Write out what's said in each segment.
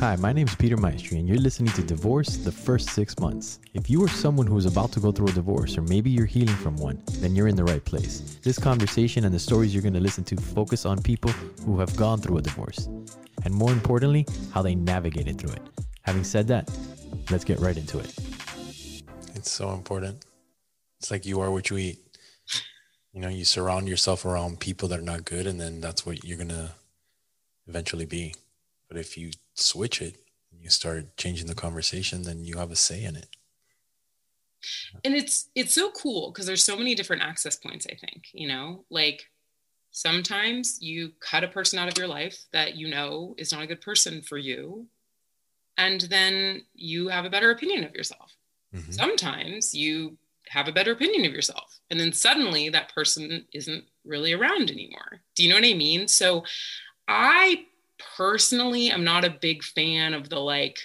Hi, my name is Peter Maestri, and you're listening to Divorce the First Six Months. If you are someone who is about to go through a divorce, or maybe you're healing from one, then you're in the right place. This conversation and the stories you're going to listen to focus on people who have gone through a divorce, and more importantly, how they navigated through it. Having said that, let's get right into it. It's so important. It's like you are what you eat. You know, you surround yourself around people that are not good, and then that's what you're going to eventually be. But if you switch it and you start changing the conversation, then you have a say in it. And it's it's so cool because there's so many different access points, I think, you know, like sometimes you cut a person out of your life that you know is not a good person for you. And then you have a better opinion of yourself. Mm-hmm. Sometimes you have a better opinion of yourself. And then suddenly that person isn't really around anymore. Do you know what I mean? So I personally i'm not a big fan of the like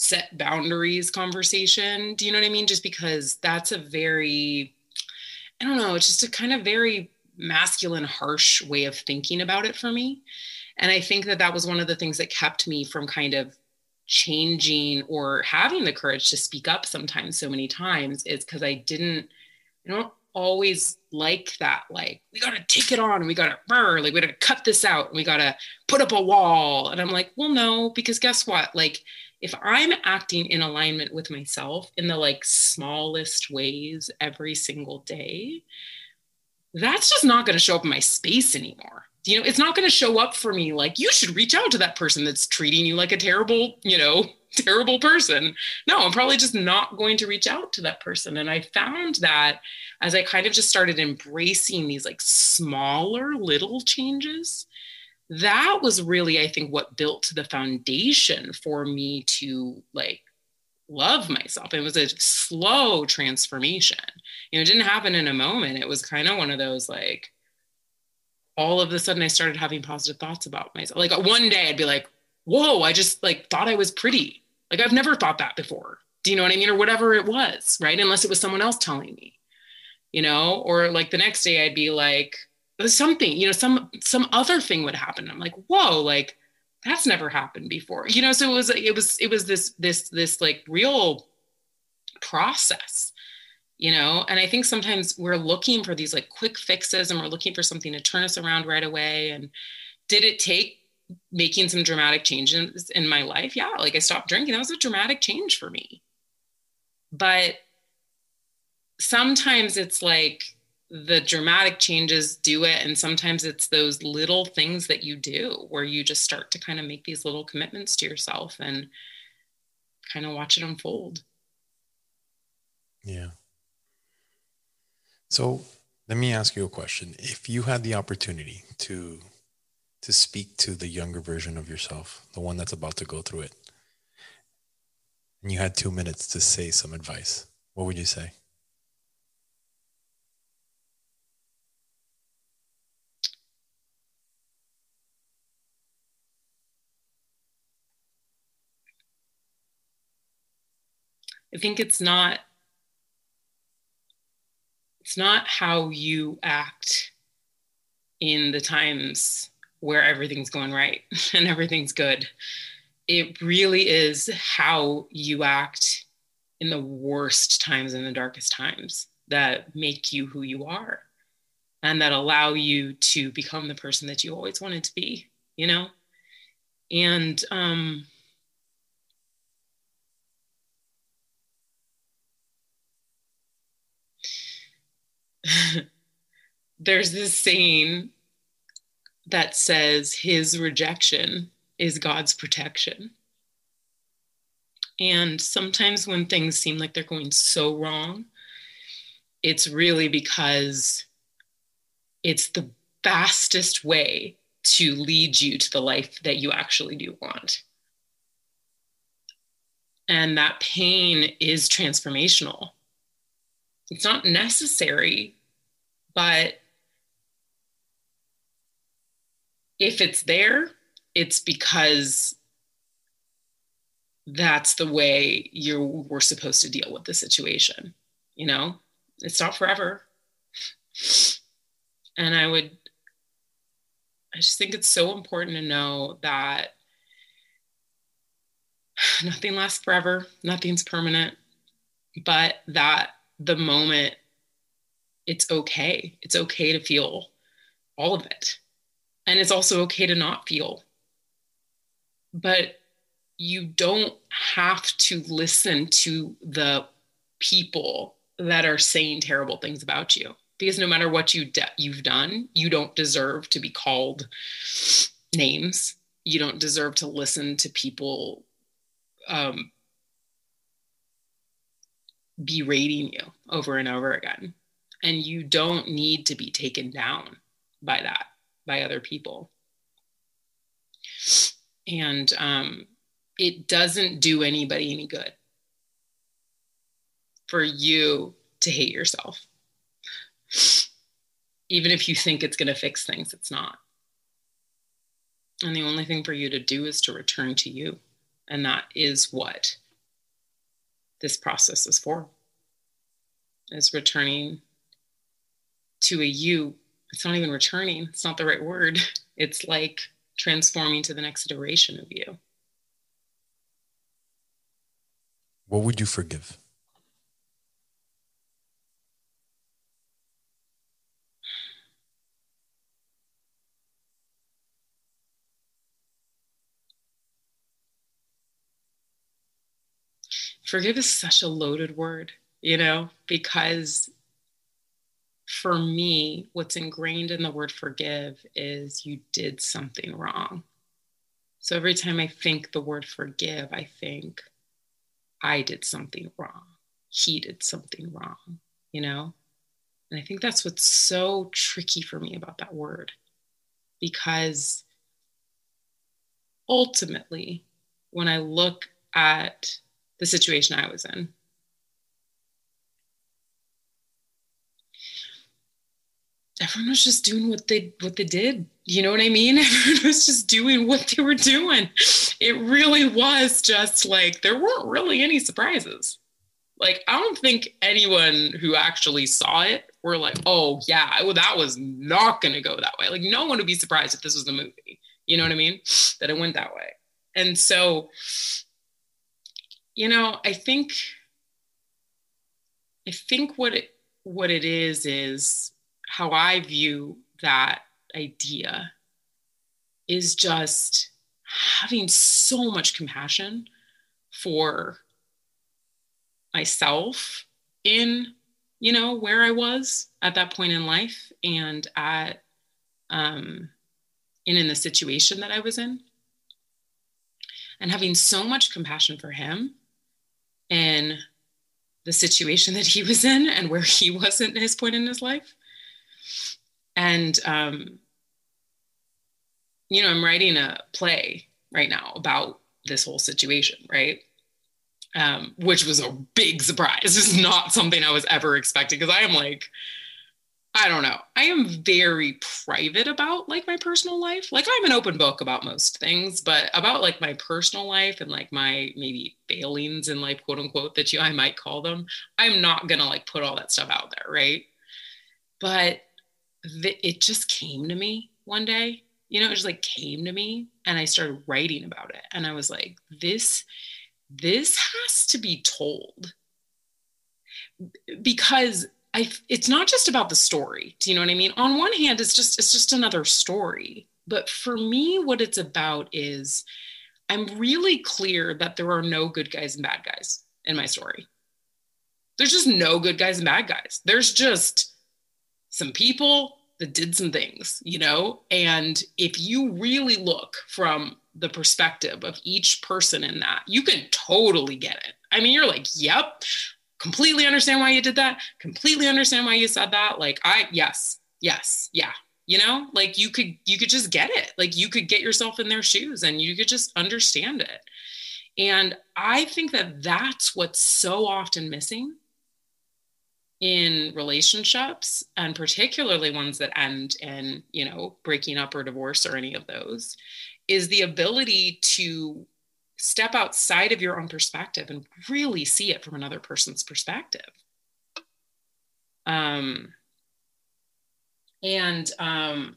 set boundaries conversation. Do you know what i mean? Just because that's a very i don't know it's just a kind of very masculine harsh way of thinking about it for me. And i think that that was one of the things that kept me from kind of changing or having the courage to speak up sometimes so many times is because i didn't i don't always like that like we got to take it on we got to burr. like we got to cut this out we got to put up a wall and i'm like well no because guess what like if i'm acting in alignment with myself in the like smallest ways every single day that's just not going to show up in my space anymore you know it's not going to show up for me like you should reach out to that person that's treating you like a terrible you know terrible person no i'm probably just not going to reach out to that person and i found that as I kind of just started embracing these like smaller little changes, that was really, I think, what built the foundation for me to like love myself. It was a slow transformation. You know, it didn't happen in a moment. It was kind of one of those like, all of a sudden I started having positive thoughts about myself. Like uh, one day I'd be like, whoa, I just like thought I was pretty. Like I've never thought that before. Do you know what I mean? Or whatever it was, right? Unless it was someone else telling me you know or like the next day i'd be like uh, something you know some some other thing would happen i'm like whoa like that's never happened before you know so it was it was it was this this this like real process you know? And i think sometimes we're looking for these like quick fixes and we're looking for something to turn us around right away. And did it take making some dramatic changes in my life? Yeah like i stopped drinking. That was a dramatic change for me. But sometimes it's like the dramatic changes do it. And sometimes it's those little things that you do where you just start to kind of make these little commitments to yourself and kind of watch it unfold. Yeah so let me ask you a question. If you had the opportunity to to speak to the younger version of yourself the one that's about to go through it and you had two minutes to say some advice what would you say? I think it's not it's not how you act in the times where everything's going right and everything's good. It really is how you act in the worst times and the darkest times that make you who you are and that allow you to become the person that you always wanted to be, you know? And um there's this saying that says his rejection is God's protection. And sometimes when things seem like they're going so wrong, it's really because it's the fastest way to lead you to the life that you actually do want. And that pain is transformational it's not necessary, but if it's there, it's because that's the way you were supposed to deal with the situation. You know, it's not forever. And I would, I just think it's so important to know that nothing lasts forever, nothing's permanent, but that the moment it's okay. It's okay to feel all of it. And it's also okay to not feel. But you don't have to listen to the people that are saying terrible things about you because no matter what you de- you've done, you don't deserve to be called names. You don't deserve to listen to people um, berating you over and over again. And you don't need to be taken down by that, by other people. And um, it doesn't do anybody any good for you to hate yourself. Even if you think it's going to fix things, it's not. And the only thing for you to do is to return to you. And that is what this process is for. Is returning to a you. It's not even returning, it's not the right word. It's like transforming to the next iteration of you. What would you forgive? Forgive is such a loaded word, you know, because for me, what's ingrained in the word forgive is you did something wrong. So every time I think the word forgive, I think I did something wrong. He did something wrong, you know? And I think that's what's so tricky for me about that word because ultimately, when I look at the situation I was in. Everyone was just doing what they what they did. You know what I mean? Everyone was just doing what they were doing. It really was just like there weren't really any surprises. Like I don't think anyone who actually saw it were like, "Oh yeah, well, that was not going to go that way." Like no one would be surprised if this was the movie. You know what I mean? That it went that way. And so you know, I think I think what it what it is is how I view that idea is just having so much compassion for myself in you know where I was at that point in life and at um and in the situation that I was in. And having so much compassion for him in the situation that he was in and where he was at his point in his life. And, um, you know, I'm writing a play right now about this whole situation, right? Um, which was a big surprise. Is not something I was ever expecting because I am like, I don't know. I am very private about like my personal life. Like I'm an open book about most things, but about like my personal life and like my maybe failings in life, quote unquote, that you I might call them. I'm not gonna like put all that stuff out there, right? But it just came to me one day. You know, it just like came to me, and I started writing about it, and I was like, this, this has to be told because I it's not just about the story. Do you know what I mean? On one hand, it's just it's just another story. But for me, what it's about is I'm really clear that there are no good guys and bad guys in my story. There's just no good guys and bad guys. There's just some people that did some things, you know? And if you really look from the perspective of each person in that, you can totally get it. I mean, you're like, yep, completely understand why you did that completely understand why you said that like i yes yes yeah you know like you could you could just get it. Like you could get yourself in their shoes and you could just understand it. And i think that that's what's so often missing in relationships and particularly ones that end in you know breaking up or divorce or any of those is the ability to step outside of your own perspective and really see it from another person's perspective. Um, and um,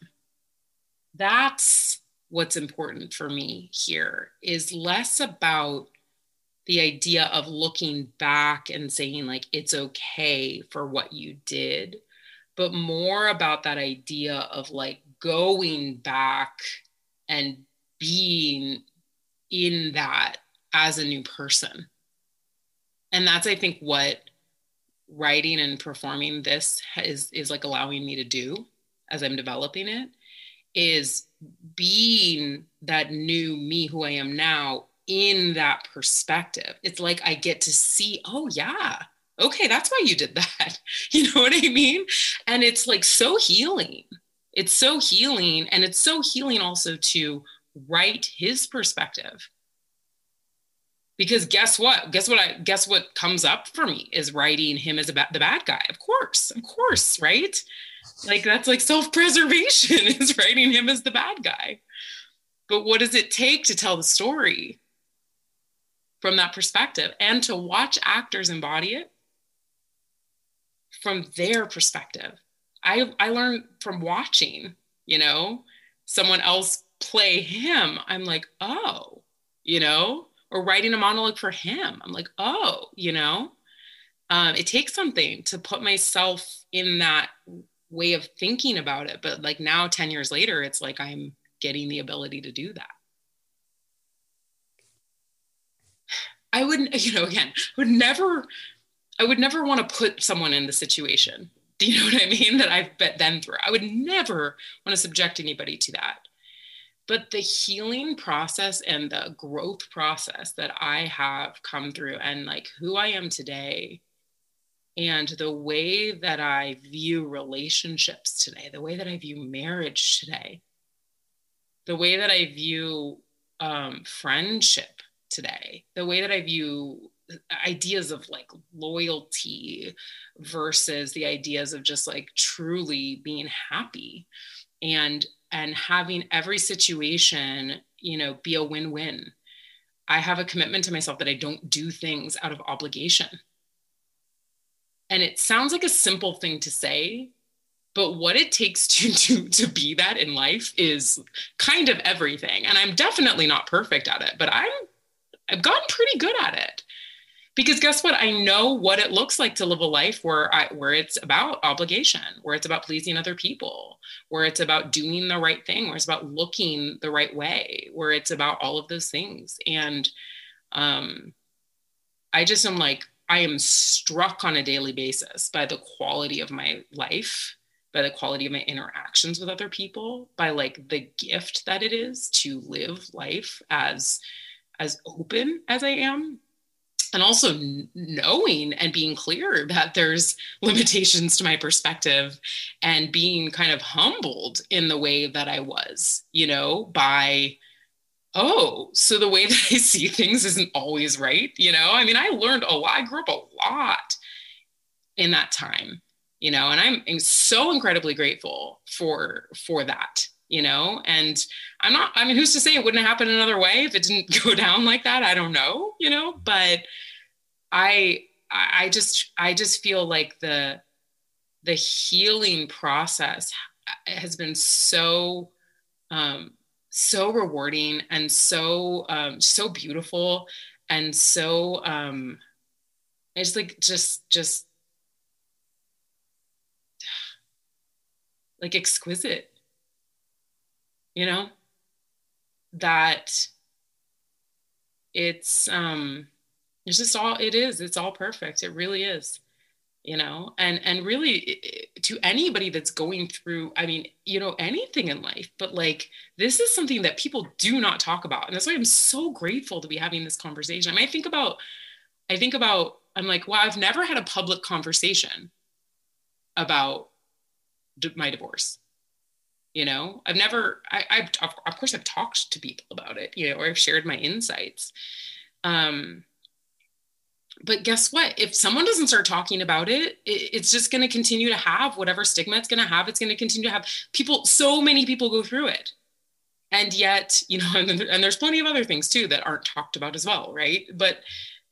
that's what's important for me here is less about the idea of looking back and saying like it's okay for what you did but more about that idea of like going back and being in that as a new person and that's i think what writing and performing this is is like allowing me to do as i'm developing it is being that new me who i am now in that perspective. It's like I get to see, oh, yeah, okay, that's why you did that. You know what I mean? And it's like so healing. It's so healing. And it's so healing also to write his perspective. Because guess what? Guess what? I guess what comes up for me is writing him as a ba- the bad guy. Of course, of course, right? Like that's like self-preservation is writing him as the bad guy. But what does it take to tell the story? from that perspective and to watch actors embody it from their perspective. I, I learned from watching, you know, someone else play him. I'm like, oh, you know, or writing a monologue for him. I'm like, oh, you know, um, it takes something to put myself in that way of thinking about it. But like now, 10 years later, it's like I'm getting the ability to do that. I wouldn't, you know, again, would never, I would never want to put someone in the situation. Do you know what I mean? That I've been through. I would never want to subject anybody to that. But the healing process and the growth process that I have come through and like who I am today and the way that I view relationships today, the way that I view marriage today, the way that I view um, friendship today the way that i view ideas of like loyalty versus the ideas of just like truly being happy and and having every situation you know be a win-win. I have a commitment to myself that i don't do things out of obligation. And it sounds like a simple thing to say but what it takes to to to be that in life is kind of everything. And i'm definitely not perfect at it but i'm I've gotten pretty good at it. Because guess what? I know what it looks like to live a life where I where it's about obligation, where it's about pleasing other people, where it's about doing the right thing, where it's about looking the right way, where it's about all of those things. And um I just am like, I am struck on a daily basis by the quality of my life, by the quality of my interactions with other people, by like the gift that it is to live life as as open as I am and also knowing and being clear that there's limitations to my perspective and being kind of humbled in the way that I was, you know, by oh, so the way that I see things isn't always right, you know? I mean, I learned a lot, I grew up a lot in that time, you know, and I'm, I'm so incredibly grateful for for that you know? And i'm not i mean who's to say it wouldn't happen another way if it didn't go down like that? I don't know you know? But i i just i just feel like the the healing process has been so um so rewarding and so um so beautiful and so um it's like just just like exquisite you know that it's um it's just all it is it's all perfect. It really is you know? And and really to anybody that's going through i mean you know anything in life but like this is something that people do not talk about. And that's why i'm so grateful to be having this conversation. I mean i think about i think about i'm like wow i've never had a public conversation about my divorce you know i've never I, i've of course i've talked to people about it you know or i've shared my insights. Um but guess what? If someone doesn't start talking about it, it it's just going to continue to have whatever stigma it's going to have it's going to continue to have people so many people go through it. And yet you know and, and there's plenty of other things too that aren't talked about as well right? But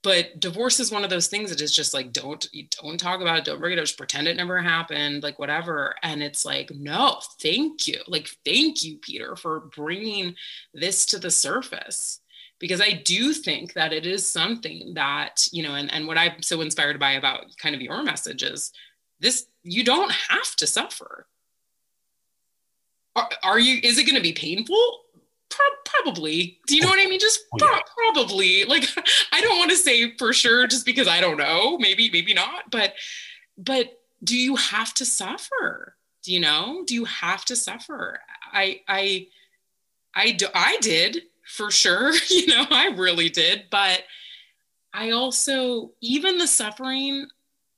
but divorce is one of those things that is just like don't don't talk about it don't bring it up just pretend it never happened like whatever and it's like no thank you like thank you peter for bringing this to the surface because I do think that it is something that, you know, and, and what I'm so inspired by about kind of your message is this, you don't have to suffer. Are, are you, is it going to be painful? Pro- probably. Do you know oh. what I mean? Just oh, pro- probably. Like, I don't want to say for sure just because I don't know. Maybe, maybe not. But, but do you have to suffer? Do you know? Do you have to suffer? I, I, I, do, I did for sure. you know, I really did. But I also, even the suffering,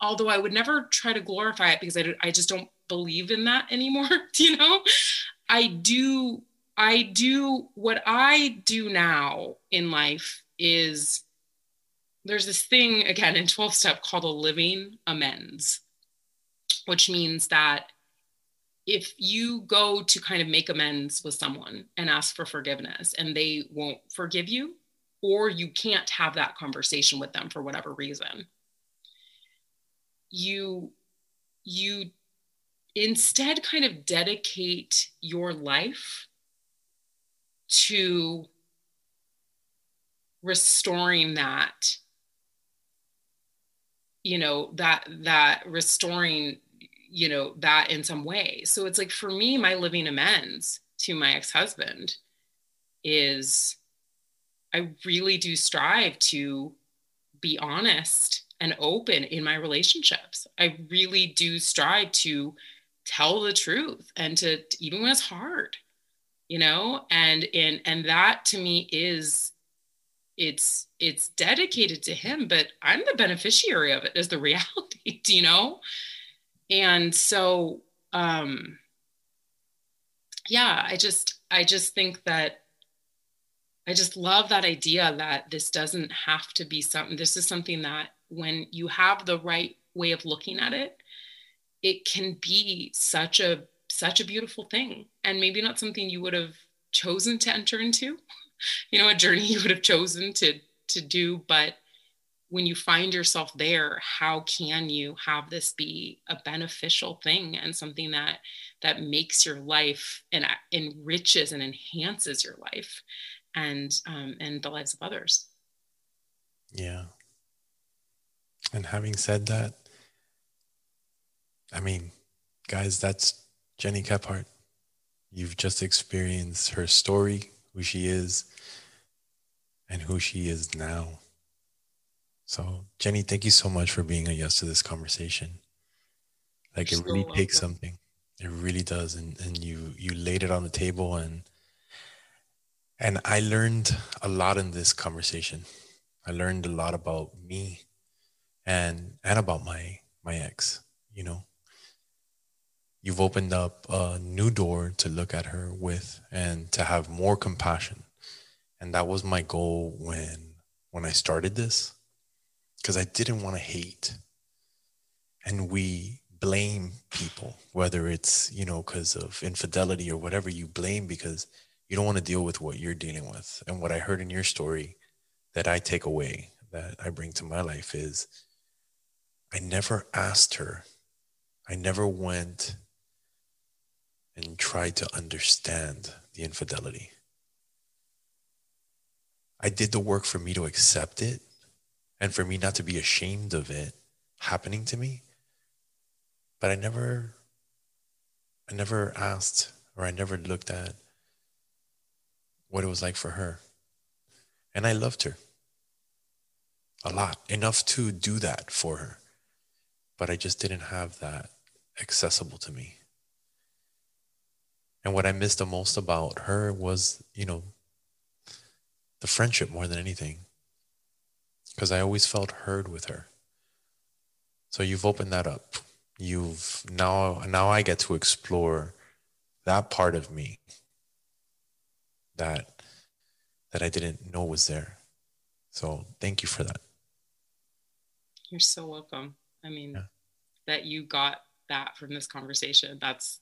although I would never try to glorify it because I, I just don't believe in that anymore, you know, I do, I do what I do now in life is there's this thing again in 12 step called a living amends, which means that if you go to kind of make amends with someone and ask for forgiveness and they won't forgive you, or you can't have that conversation with them for whatever reason, you you instead kind of dedicate your life to restoring that you know that that restoring you know that in some way. So it's like for me my living amends to my ex-husband is i really do strive to be honest and open in my relationships. I really do strive to tell the truth and to even when it's hard you know and and and that to me is it's it's dedicated to him but i'm the beneficiary of it as the reality you know? And so um yeah i just i just think that i just love that idea that this doesn't have to be something this is something that when you have the right way of looking at it it can be such a such a beautiful thing. And maybe not something you would have chosen to enter into you know a journey you would have chosen to to do. But when you find yourself there how can you have this be a beneficial thing and something that that makes your life and enriches and enhances your life and um, and the lives of others? Yeah. And having said that i mean guys that's jenny kephart you've just experienced her story who she is and who she is now so, Jenny, thank you so much for being a yes to this conversation. Like You're it really so takes something. It really does, and and you you laid it on the table, and and I learned a lot in this conversation. I learned a lot about me, and and about my my ex. You know, you've opened up a new door to look at her with, and to have more compassion, and that was my goal when when I started this because I didn't want to hate. And we blame people, whether it's, you know, because of infidelity or whatever you blame because you don't want to deal with what you're dealing with. And what I heard in your story that I take away, that I bring to my life is I never asked her, I never went and tried to understand the infidelity. I did the work for me to accept it and for me not to be ashamed of it happening to me. But I never, I never asked or I never looked at what it was like for her. And I loved her a lot, enough to do that for her. But I just didn't have that accessible to me. And what I missed the most about her was, you know, the friendship more than anything because I always felt heard with her. So you've opened that up. You've now now I get to explore that part of me that that I didn't know was there. So thank you for that. You're so welcome. I mean, yeah. that you got that from this conversation. That's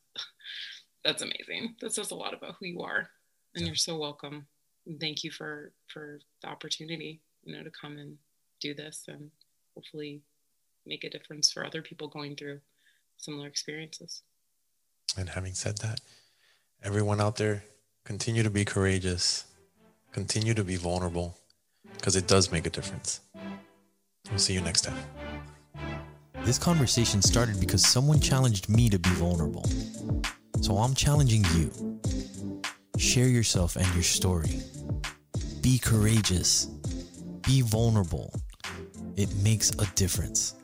that's amazing. That says a lot about who you are. And yeah. you're so welcome. And thank you for for the opportunity you know, to come and do this and hopefully make a difference for other people going through similar experiences. And having said that, everyone out there, continue to be courageous. Continue to be vulnerable because it does make a difference. We'll see you next time. This conversation started because someone challenged me to be vulnerable. So I'm challenging you. Share yourself and your story. Be courageous. Be vulnerable. It makes a difference.